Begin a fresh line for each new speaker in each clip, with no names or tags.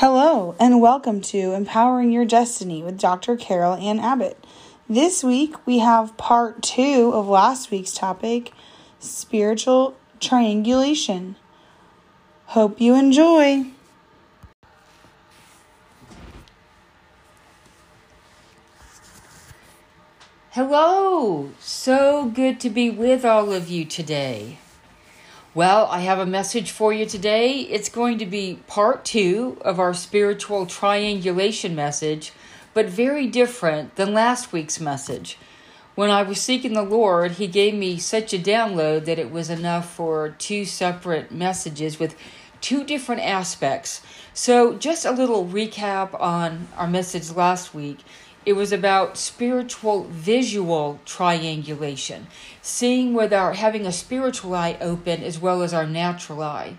Hello, and welcome to Empowering Your Destiny with Dr. Carol Ann Abbott. This week we have part two of last week's topic spiritual triangulation. Hope you enjoy.
Hello! So good to be with all of you today. Well, I have a message for you today. It's going to be part two of our spiritual triangulation message, but very different than last week's message. When I was seeking the Lord, He gave me such a download that it was enough for two separate messages with two different aspects. So, just a little recap on our message last week. It was about spiritual visual triangulation, seeing with our having a spiritual eye open as well as our natural eye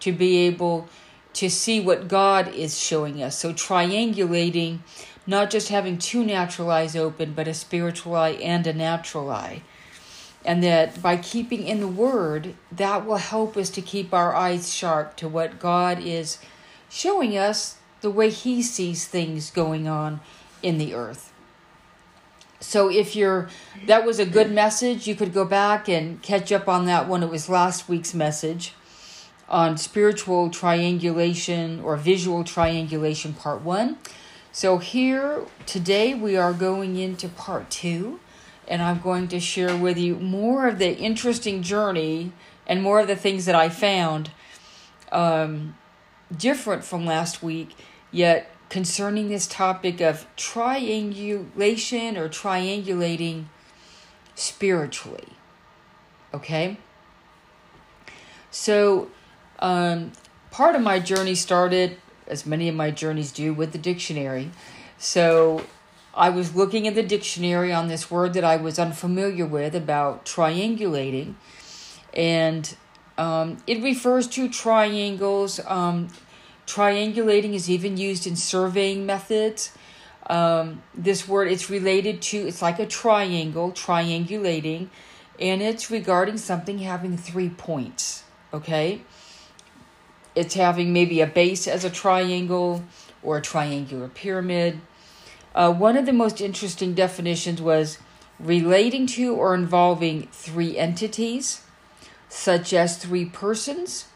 to be able to see what God is showing us. So triangulating, not just having two natural eyes open, but a spiritual eye and a natural eye. And that by keeping in the Word, that will help us to keep our eyes sharp to what God is showing us, the way He sees things going on in the earth. So if you're that was a good message, you could go back and catch up on that one. It was last week's message on spiritual triangulation or visual triangulation part 1. So here today we are going into part 2 and I'm going to share with you more of the interesting journey and more of the things that I found um, different from last week, yet concerning this topic of triangulation or triangulating spiritually. Okay? So, um, part of my journey started, as many of my journeys do, with the dictionary. So, I was looking at the dictionary on this word that I was unfamiliar with about triangulating, and um, it refers to triangles. Um, Triangulating is even used in surveying methods. Um, this word it's related to it's like a triangle, triangulating, and it's regarding something having three points. Okay, it's having maybe a base as a triangle or a triangular pyramid. Uh, one of the most interesting definitions was relating to or involving three entities, such as three persons,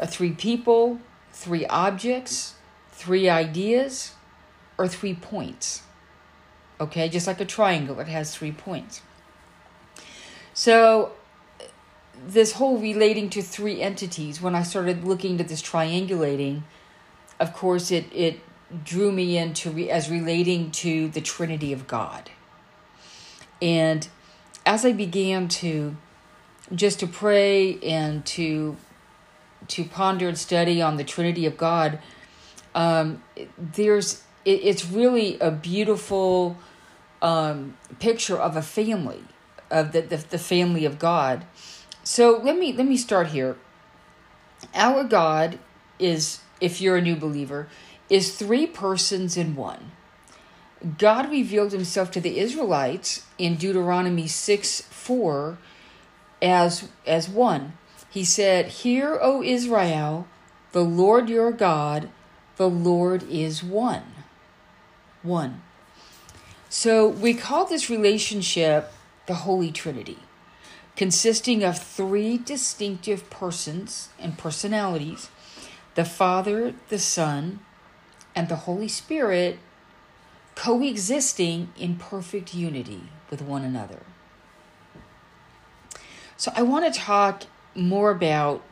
uh, three people, three objects, three ideas, or three points. Okay, just like a triangle, it has three points. So, this whole relating to three entities, when I started looking at this triangulating, of course, it, it drew me into re, as relating to the Trinity of God. And as I began to just to pray and to to ponder and study on the Trinity of God, um, there's it, it's really a beautiful um, picture of a family, of the, the the family of God. So let me let me start here. Our God is, if you're a new believer, is three persons in one. God revealed himself to the Israelites in Deuteronomy 6 4 as, as one. He said, Hear, O Israel, the Lord your God, the Lord is one. One. So we call this relationship the Holy Trinity, consisting of three distinctive persons and personalities the Father, the Son, and the Holy Spirit coexisting in perfect unity with one another. So I want to talk more about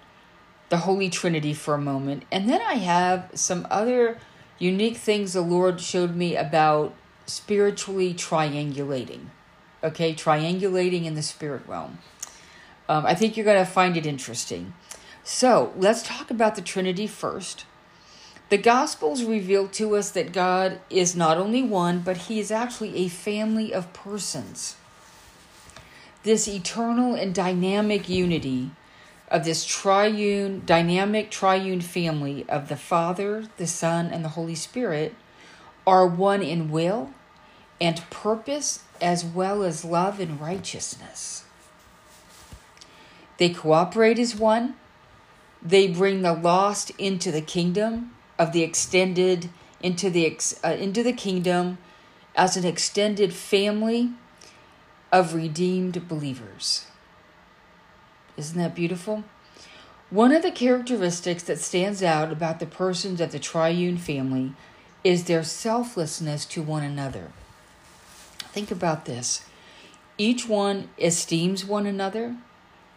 the Holy Trinity for a moment. And then I have some other unique things the Lord showed me about spiritually triangulating. Okay, triangulating in the spirit realm. Um, I think you're going to find it interesting. So let's talk about the Trinity first. The Gospels reveal to us that God is not only one, but He is actually a family of persons. This eternal and dynamic unity of this triune, dynamic triune family of the Father, the Son, and the Holy Spirit are one in will and purpose as well as love and righteousness. They cooperate as one. They bring the lost into the kingdom of the extended into the uh, into the kingdom as an extended family of redeemed believers. Isn't that beautiful? One of the characteristics that stands out about the persons of the triune family is their selflessness to one another. Think about this. Each one esteems one another,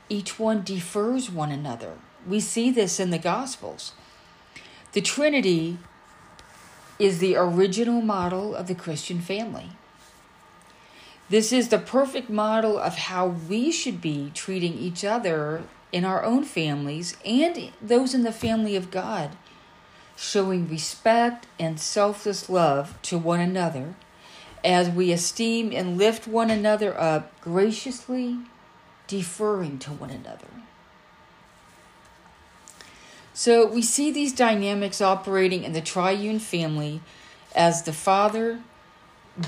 each one defers one another. We see this in the Gospels. The Trinity is the original model of the Christian family. This is the perfect model of how we should be treating each other in our own families and those in the family of God, showing respect and selfless love to one another as we esteem and lift one another up graciously, deferring to one another. So we see these dynamics operating in the triune family as the Father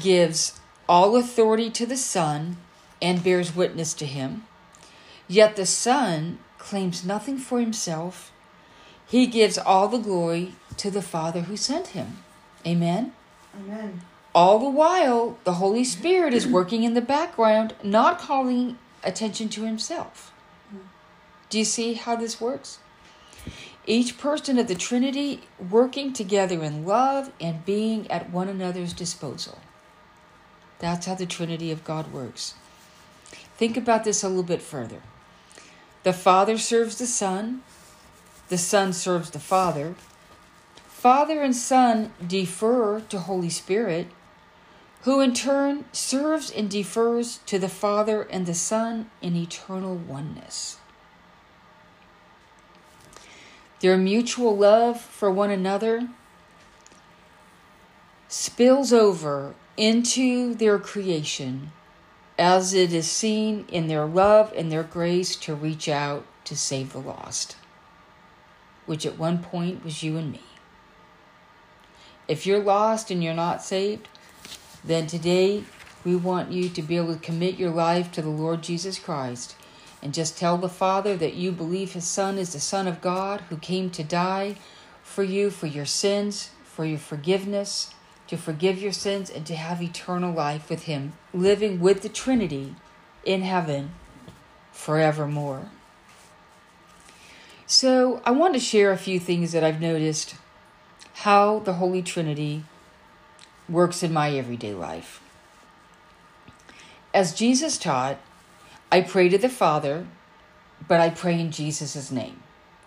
gives all authority to the Son and bears witness to him. Yet the Son claims nothing for himself. He gives all the glory to the Father who sent him. Amen.
Amen.
All the while, the Holy Spirit is working in the background, not calling attention to himself. Do you see how this works? each person of the Trinity working together in love and being at one another's disposal. That's how the Trinity of God works. Think about this a little bit further. The Father serves the Son, the Son serves the Father. Father and Son defer to Holy Spirit, who in turn serves and defers to the Father and the Son in eternal oneness. Their mutual love for one another spills over into their creation as it is seen in their love and their grace to reach out to save the lost, which at one point was you and me. If you're lost and you're not saved, then today we want you to be able to commit your life to the Lord Jesus Christ and just tell the Father that you believe His Son is the Son of God who came to die for you, for your sins, for your forgiveness, to forgive your sins, and to have eternal life with Him, living with the Trinity in heaven forevermore. So, I want to share a few things that I've noticed how the Holy Trinity works in my everyday life. As Jesus taught, I pray to the Father, but I pray in Jesus' name,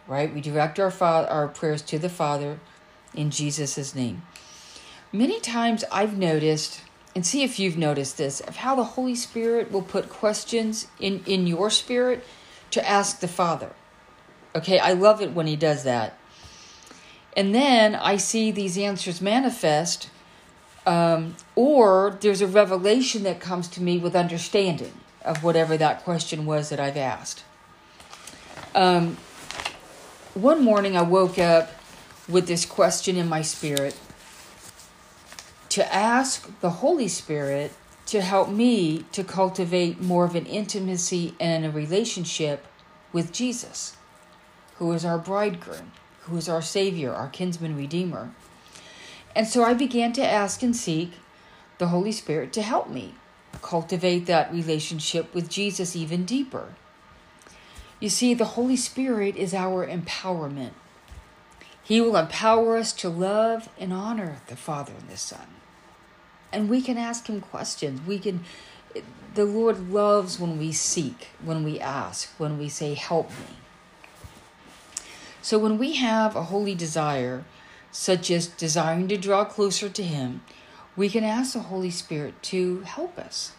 right? We direct our, fa- our prayers to the Father in Jesus' name. Many times I've noticed, and see if you've noticed this, of how the Holy Spirit will put questions in, in your spirit to ask the Father. Okay, I love it when He does that. And then I see these answers manifest, um, or there's a revelation that comes to me with understanding of whatever that question was that I've asked. Um, one morning I woke up with this question in my spirit to ask the Holy Spirit to help me to cultivate more of an intimacy and a relationship with Jesus, who is our bridegroom, who is our Savior, our kinsman redeemer. And so I began to ask and seek the Holy Spirit to help me cultivate that relationship with Jesus even deeper. You see, the Holy Spirit is our empowerment. He will empower us to love and honor the Father and the Son. And we can ask Him questions. We can, the Lord loves when we seek, when we ask, when we say, Help me. So when we have a holy desire, such as desiring to draw closer to Him, we can ask the Holy Spirit to help us.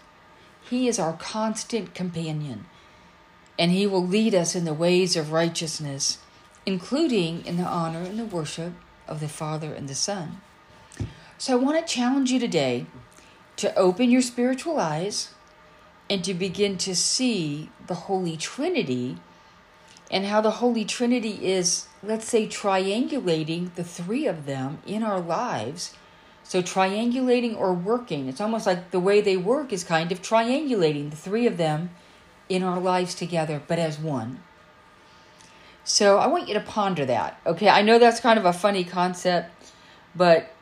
He is our constant companion, and He will lead us in the ways of righteousness, including in the honor and the worship of the Father and the Son. So I want to challenge you today to open your spiritual eyes and to begin to see the Holy Trinity and how the Holy Trinity is, let's say, triangulating the three of them in our lives so triangulating or working, it's almost like the way they work is kind of triangulating the three of them in our lives together, but as one. So I want you to ponder that. Okay, I know that's kind of a funny concept, but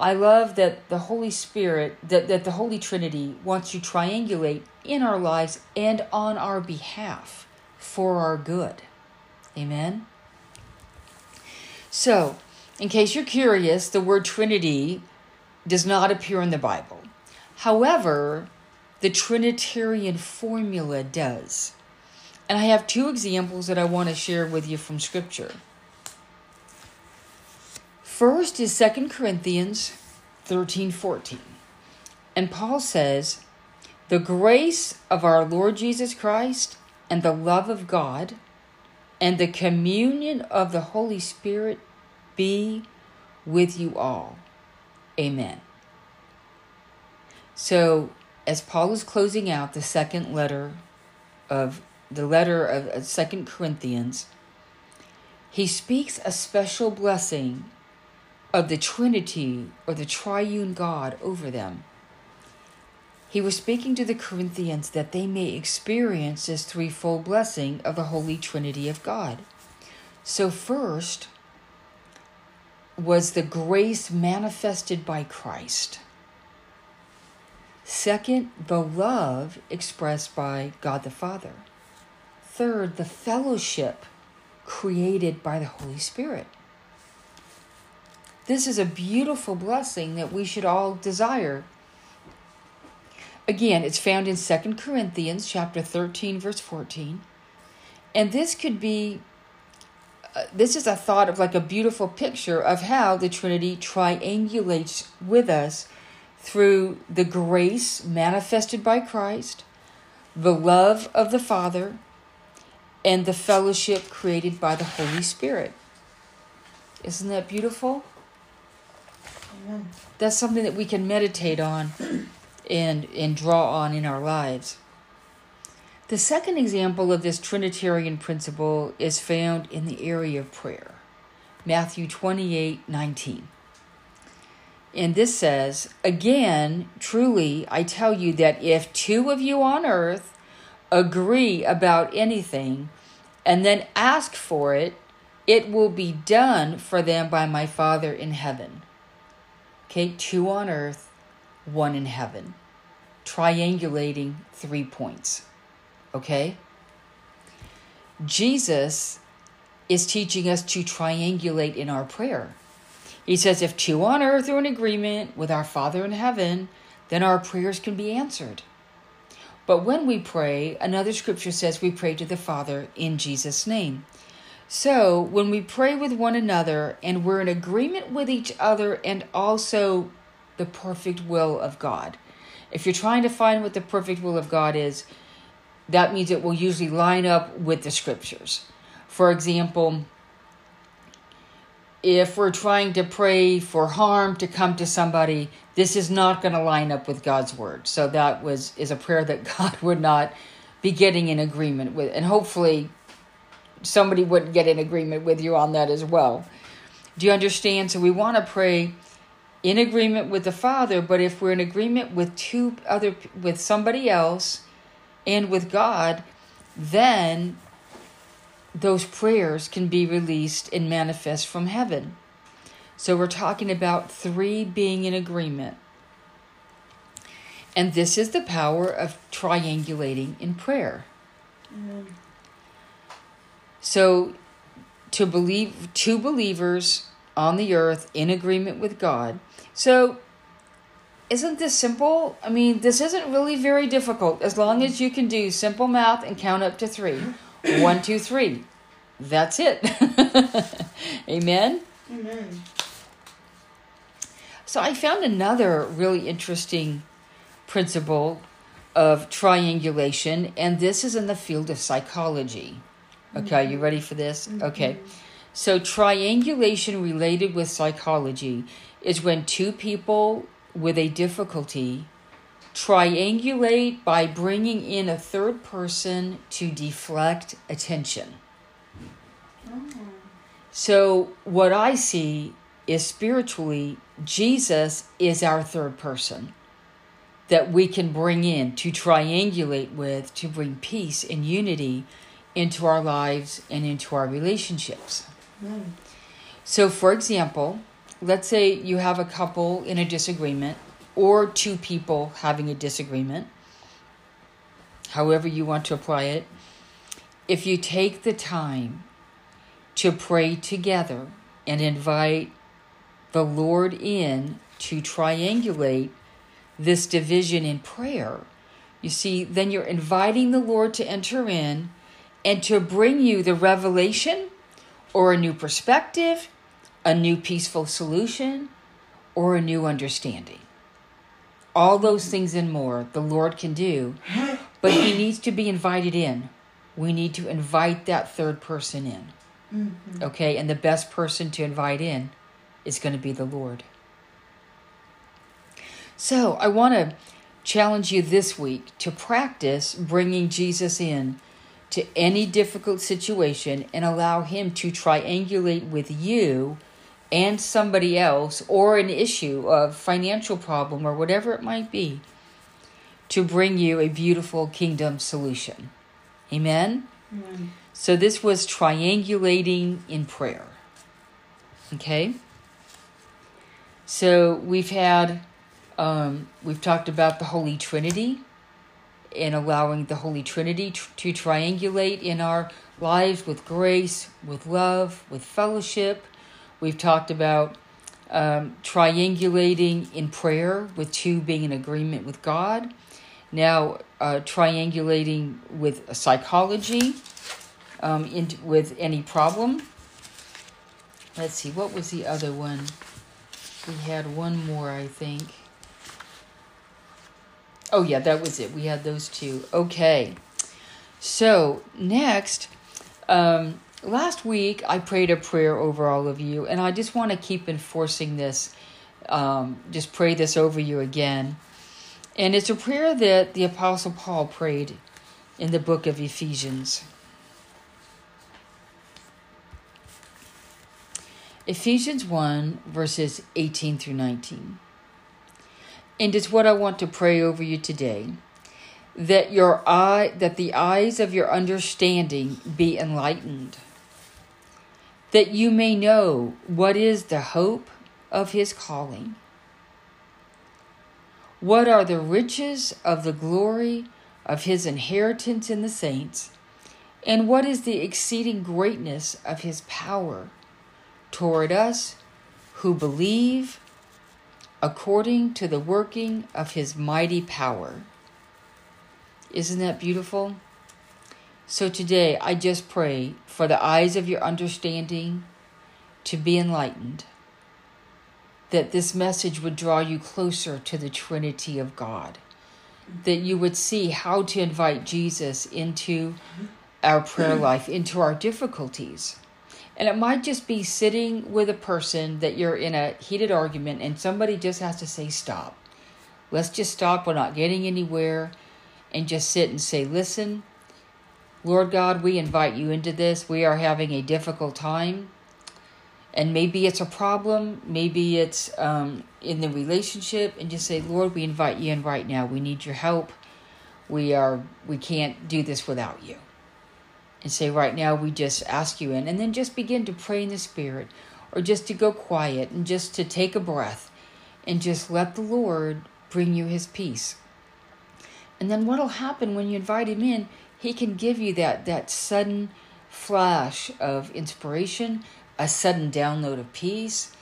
I love that the Holy Spirit, that, that the Holy Trinity wants to triangulate in our lives and on our behalf for our good. Amen? So, in case you're curious, the word Trinity does not appear in the Bible. However, the Trinitarian formula does. And I have two examples that I want to share with you from Scripture. First is 2 Corinthians 13 14. And Paul says, The grace of our Lord Jesus Christ and the love of God and the communion of the Holy Spirit be with you all. Amen. So, as Paul is closing out the second letter of the letter of Second Corinthians, he speaks a special blessing of the Trinity or the triune God over them. He was speaking to the Corinthians that they may experience this threefold blessing of the Holy Trinity of God. So, first was the grace manifested by Christ. Second, the love expressed by God the Father. Third, the fellowship created by the Holy Spirit. This is a beautiful blessing that we should all desire Again, it's found in 2 Corinthians chapter 13 verse 14. And this could be uh, this is a thought of like a beautiful picture of how the Trinity triangulates with us through the grace manifested by Christ, the love of the Father, and the fellowship created by the Holy Spirit. Isn't that beautiful? That's something that we can meditate on and, and draw on in our lives. The second example of this Trinitarian principle is found in the area of prayer. Matthew 28 19. And this says, Again, truly, I tell you that if two of you on earth agree about anything and then ask for it, it will be done for them by my Father in heaven. Okay, two on earth, one in heaven triangulating three points. Okay? Jesus is teaching us to triangulate in our prayer. He says, if two on earth are in agreement with our Father in heaven, then our prayers can be answered. But when we pray, another scripture says we pray to the Father in Jesus' name. So when we pray with one another and we're in agreement with each other and also the perfect will of God, if you're trying to find what the perfect will of God is, that means it will usually line up with the scriptures. For example, if we're trying to pray for harm to come to somebody, this is not going to line up with God's word. So that was is a prayer that God would not be getting in agreement with. And hopefully somebody wouldn't get in agreement with you on that as well. Do you understand? So we want to pray in agreement with the Father, but if we're in agreement with two other with somebody else and with God, then those prayers can be released and manifest from heaven. So we're talking about three being in agreement. And this is the power of triangulating in prayer. So to believe two believers on the earth in agreement with God so, isn't this simple? I mean, this isn't really very difficult as long as you can do simple math and count up to three. One, two, three. That's it. Amen? Amen. So, I found another really interesting principle of triangulation, and this is in the field of psychology. Okay, mm-hmm. you ready for this? Mm-hmm. Okay. So, triangulation related with psychology is when two people with a difficulty triangulate by bringing in a third person to deflect attention. Oh. So, what I see is spiritually, Jesus is our third person that we can bring in to triangulate with to bring peace and unity into our lives and into our relationships. So, for example, let's say you have a couple in a disagreement or two people having a disagreement, however you want to apply it. If you take the time to pray together and invite the Lord in to triangulate this division in prayer, you see, then you're inviting the Lord to enter in and to bring you the revelation or a new perspective, a new peaceful solution, or a new understanding. All those things and more the Lord can do, but He needs to be invited in. We need to invite that third person in.
Mm-hmm.
Okay, and the best person to invite in is going to be the Lord. So I want to challenge you this week to practice bringing Jesus in to any difficult situation and allow Him to triangulate with you and somebody else or an issue of financial problem or whatever it might be to bring you a beautiful kingdom solution. Amen?
Amen.
So this was triangulating in prayer. Okay? So we've had, um, we've talked about the Holy Trinity and allowing the Holy Trinity tr- to triangulate in our lives with grace, with love, with fellowship. We've talked about um, triangulating in prayer with two being in agreement with God. Now, uh, triangulating with psychology um, in, with any problem. Let's see, what was the other one? We had one more, I think. Oh, yeah, that was it. We had those two. Okay. So, next, um, last week I prayed a prayer over all of you, and I just want to keep enforcing this. Um, just pray this over you again. And it's a prayer that the Apostle Paul prayed in the book of Ephesians. Ephesians 1, verses 18 through 19. And it's what I want to pray over you today. That your eye that the eyes of your understanding be enlightened. That you may know what is the hope of his calling. What are the riches of the glory of his inheritance in the saints? And what is the exceeding greatness of his power toward us who believe according to the working of his mighty power? Isn't that beautiful? So today I just pray for the eyes of your understanding to be enlightened that this message would draw you closer to the Trinity of God, that you would see how to invite Jesus into our prayer life, into our difficulties. And it might just be sitting with a person that you're in a heated argument and somebody just has to say, Stop. Let's just stop. We're not getting anywhere. And just sit and say, Listen, Lord God, we invite you into this. We are having a difficult time and maybe it's a problem maybe it's um, in the relationship and just say lord we invite you in right now we need your help we are we can't do this without you and say right now we just ask you in and then just begin to pray in the spirit or just to go quiet and just to take a breath and just let the lord bring you his peace and then what'll happen when you invite him in he can give you that that sudden flash of inspiration a sudden download of peace,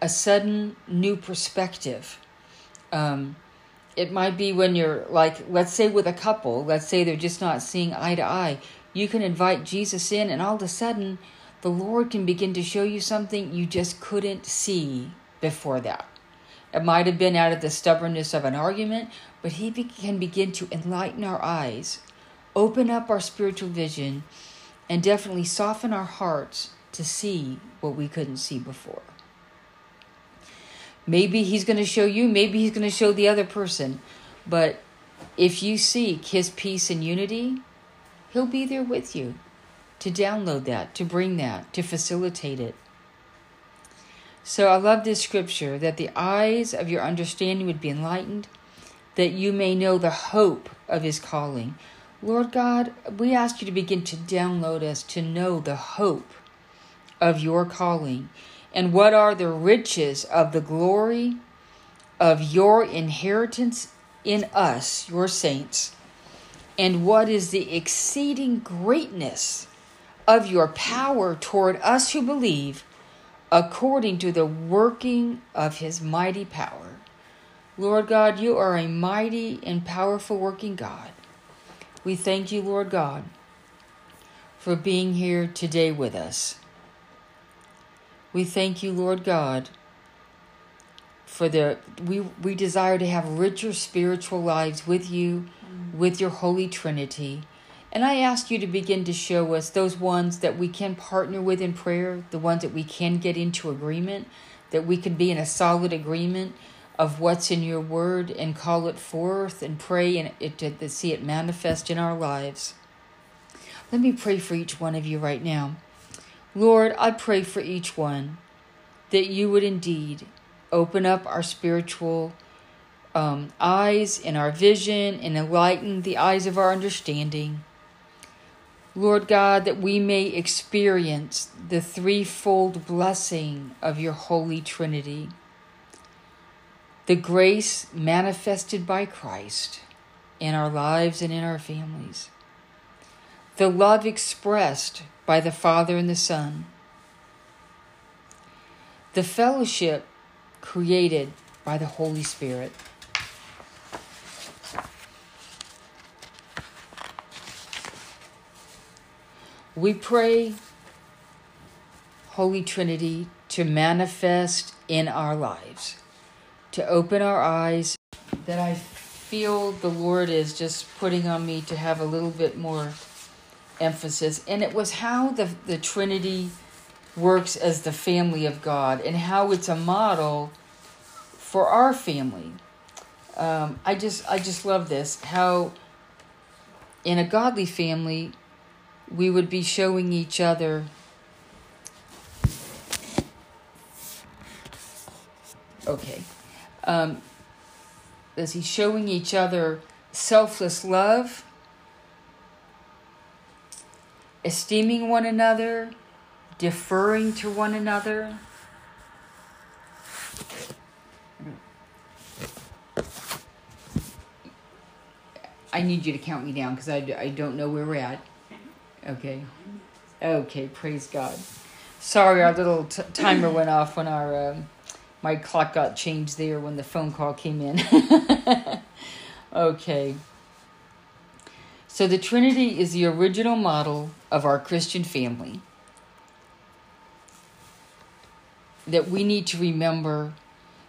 a sudden new perspective. Um, it might be when you're like, let's say with a couple, let's say they're just not seeing eye to eye. You can invite Jesus in, and all of a sudden, the Lord can begin to show you something you just couldn't see before that. It might have been out of the stubbornness of an argument, but He can begin to enlighten our eyes, open up our spiritual vision, and definitely soften our hearts to see what we couldn't see before. Maybe he's going to show you, maybe he's going to show the other person, but if you seek his peace and unity, he'll be there with you to download that, to bring that, to facilitate it. So I love this scripture that the eyes of your understanding would be enlightened, that you may know the hope of his calling. Lord God, we ask you to begin to download us to know the hope of your calling and what are the riches of the glory of your inheritance in us, your saints, and what is the exceeding greatness of your power toward us who believe, according to the working of his mighty power. Lord God, you are a mighty and powerful working God. We thank you, Lord God, for being here today with us. We thank you, Lord God, for the we we desire to have richer spiritual lives with you, mm. with your Holy Trinity. And I ask you to begin to show us those ones that we can partner with in prayer, the ones that we can get into agreement, that we can be in a solid agreement of what's in your word and call it forth and pray and it, to, to see it manifest in our lives. Let me pray for each one of you right now. Lord, I pray for each one that you would indeed open up our spiritual um, eyes and our vision and enlighten the eyes of our understanding. Lord God, that we may experience the threefold blessing of your Holy Trinity. The grace manifested by Christ in our lives and in our families. The love expressed by the Father and the Son. The fellowship created by the Holy Spirit. We pray, Holy Trinity, to manifest in our lives, to open our eyes, that I feel the Lord is just putting on me to have a little bit more emphasis. And it was how the, the Trinity works as the family of God and how it's a model for our family. Um, I just I just love this how in a godly family we would be showing each other okay. Um, is he showing each other selfless love? Esteeming one another deferring to one another I need you to count me down because I, I don't know where we're at. Okay. Okay, praise God. Sorry, our little t- timer went off when our um, my clock got changed there when the phone call came in. okay. So the Trinity is the original model of our Christian family. That we need to remember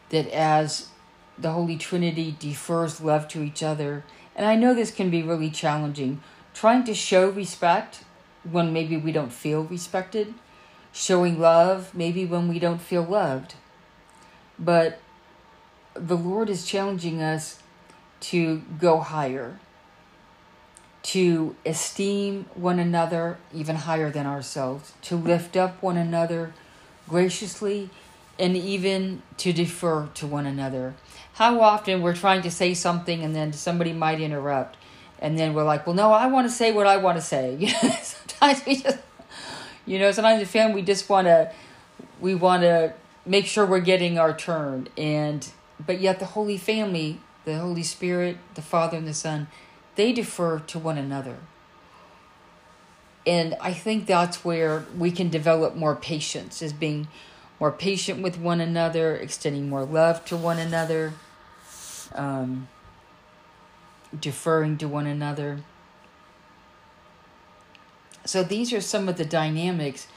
that as the Holy Trinity defers love to each other, and I know this can be really challenging, trying to show respect when maybe we don't feel respected, showing love maybe when we don't feel loved. But the Lord is challenging us to go higher, to esteem one another even higher than ourselves, to lift up one another graciously, and even to defer to one another. How often we're trying to say something and then somebody might interrupt, and then we're like, well, no, I want to say what I want to say. You know, sometimes we just, you know, sometimes the family we just want to, we want to make sure we're getting our turn, and but yet the Holy Family, the Holy Spirit, the Father and the Son, they defer to one another. And I think that's where we can develop more patience, is being more patient with one another, extending more love to one another, um, deferring to one another. So these are some of the dynamics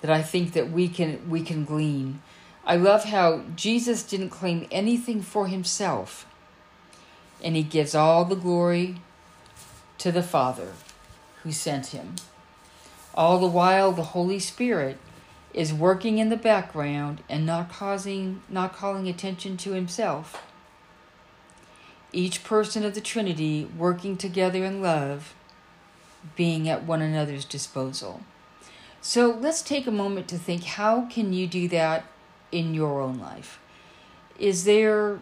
that I think that we can we can glean. I love how Jesus didn't claim anything for himself. And he gives all the glory to the Father who sent him. All the while the Holy Spirit is working in the background and not causing not calling attention to himself. Each person of the Trinity working together in love being at one another's disposal. So let's take a moment to think how can you do that in your own life? Is there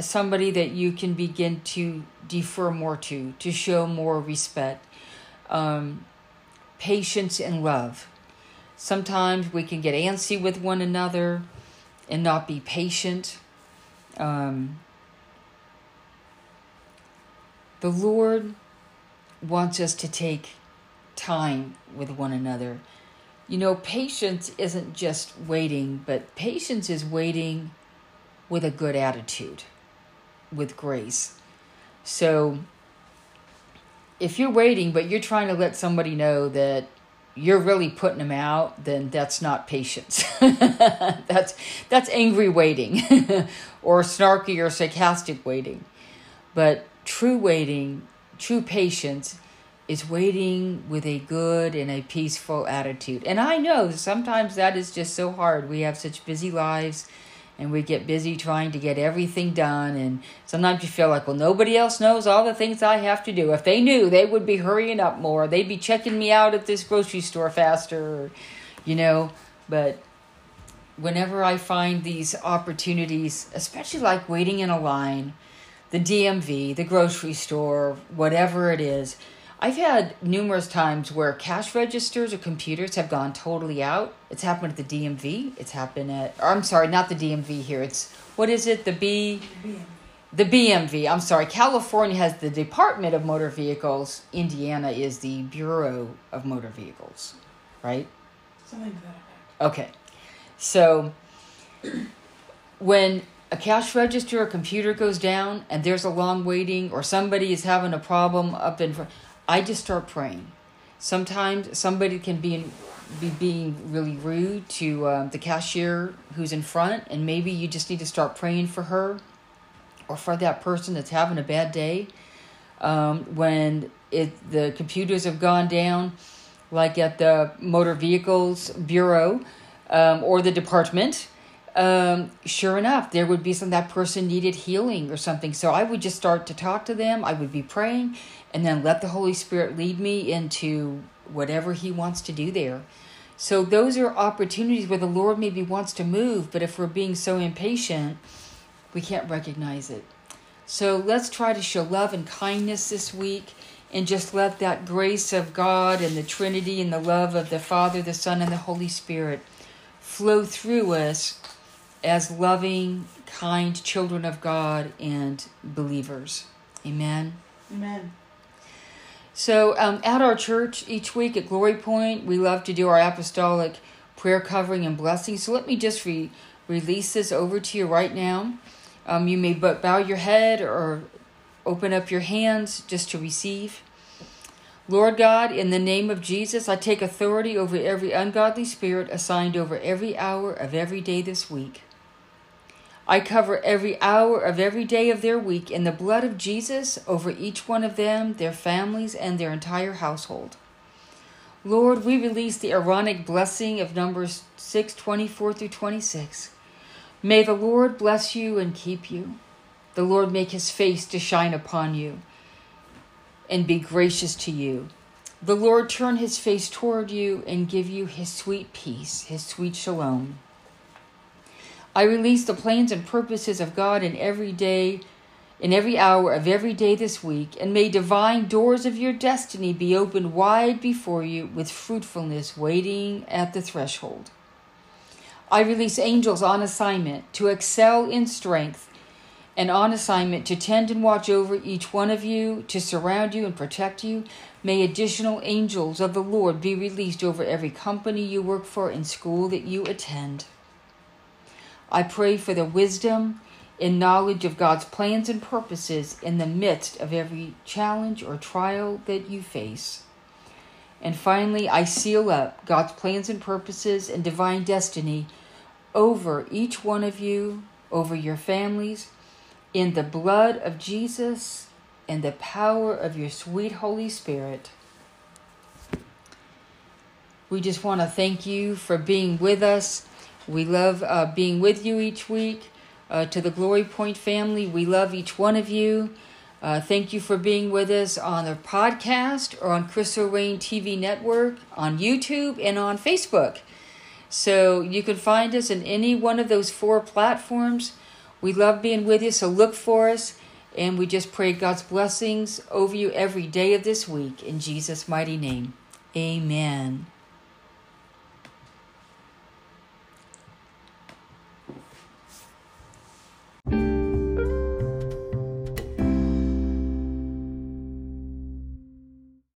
somebody that you can begin to defer more to, to show more respect, um, patience, and love. Sometimes we can get antsy with one another and not be patient. Um, the Lord wants us to take time with one another. You know, patience isn't just waiting, but patience is waiting with a good attitude, with grace. So, if you're waiting, but you're trying to let somebody know that you're really putting them out, then that's not patience. that's that's angry waiting, or snarky or sarcastic waiting. But true waiting, true patience, is waiting with a good and a peaceful attitude. And I know sometimes that is just so hard. We have such busy lives and we get busy trying to get everything done. And sometimes you feel like, well, nobody else knows all the things I have to do. If they knew, they would be hurrying up more. They'd be checking me out at this grocery store faster, you know. But whenever I find these opportunities, especially like waiting in a line, the DMV, the grocery store, whatever it is, I've had numerous times where cash registers or computers have gone totally out. It's happened at the DMV. It's happened at, I'm sorry, not the DMV here. It's, what is it? The B? The BMV. I'm sorry. California has the Department of Motor Vehicles. Indiana is the Bureau of Motor Vehicles, right?
Something like
that. Okay. So when a cash register or computer goes down and there's a long waiting or somebody is having a problem up in front, I just start praying. Sometimes somebody can be in, be being really rude to um, the cashier who's in front, and maybe you just need to start praying for her or for that person that's having a bad day. Um, when it the computers have gone down, like at the Motor Vehicles Bureau um, or the department, um, sure enough, there would be some that person needed healing or something. So I would just start to talk to them. I would be praying, and then let the Holy Spirit lead me into whatever He wants to do there. So those are opportunities where the Lord maybe wants to move, but if we're being so impatient, we can't recognize it. So let's try to show love and kindness this week and just let that grace of God and the Trinity and the love of the Father, the Son, and the Holy Spirit flow through us as loving, kind children of God and believers. Amen.
Amen.
So, um, at our church each week at Glory Point, we love to do our apostolic prayer covering and blessing. So, let me just re- release this over to you right now. Um, you may but bow your head or open up your hands just to receive. Lord God, in the name of Jesus, I take authority over every ungodly spirit assigned over every hour of every day this week. I cover every hour of every day of their week in the blood of Jesus over each one of them, their families, and their entire household. Lord, we release the Aaronic blessing of Numbers 6 24 through 26. May the Lord bless you and keep you. The Lord make his face to shine upon you and be gracious to you. The Lord turn his face toward you and give you his sweet peace, his sweet shalom. I release the plans and purposes of God in every day, in every hour of every day this week, and may divine doors of your destiny be opened wide before you with fruitfulness waiting at the threshold. I release angels on assignment to excel in strength and on assignment to tend and watch over each one of you, to surround you and protect you. May additional angels of the Lord be released over every company you work for and school that you attend. I pray for the wisdom and knowledge of God's plans and purposes in the midst of every challenge or trial that you face. And finally, I seal up God's plans and purposes and divine destiny over each one of you, over your families, in the blood of Jesus and the power of your sweet Holy Spirit. We just want to thank you for being with us we love uh, being with you each week. Uh, to the Glory Point family, we love each one of you. Uh, thank you for being with us on the podcast or on Crystal Rain TV network, on YouTube, and on Facebook. So you can find us in any one of those four platforms. We love being with you, so look for us. And we just pray God's blessings over you every day of this week. In Jesus' mighty name, amen.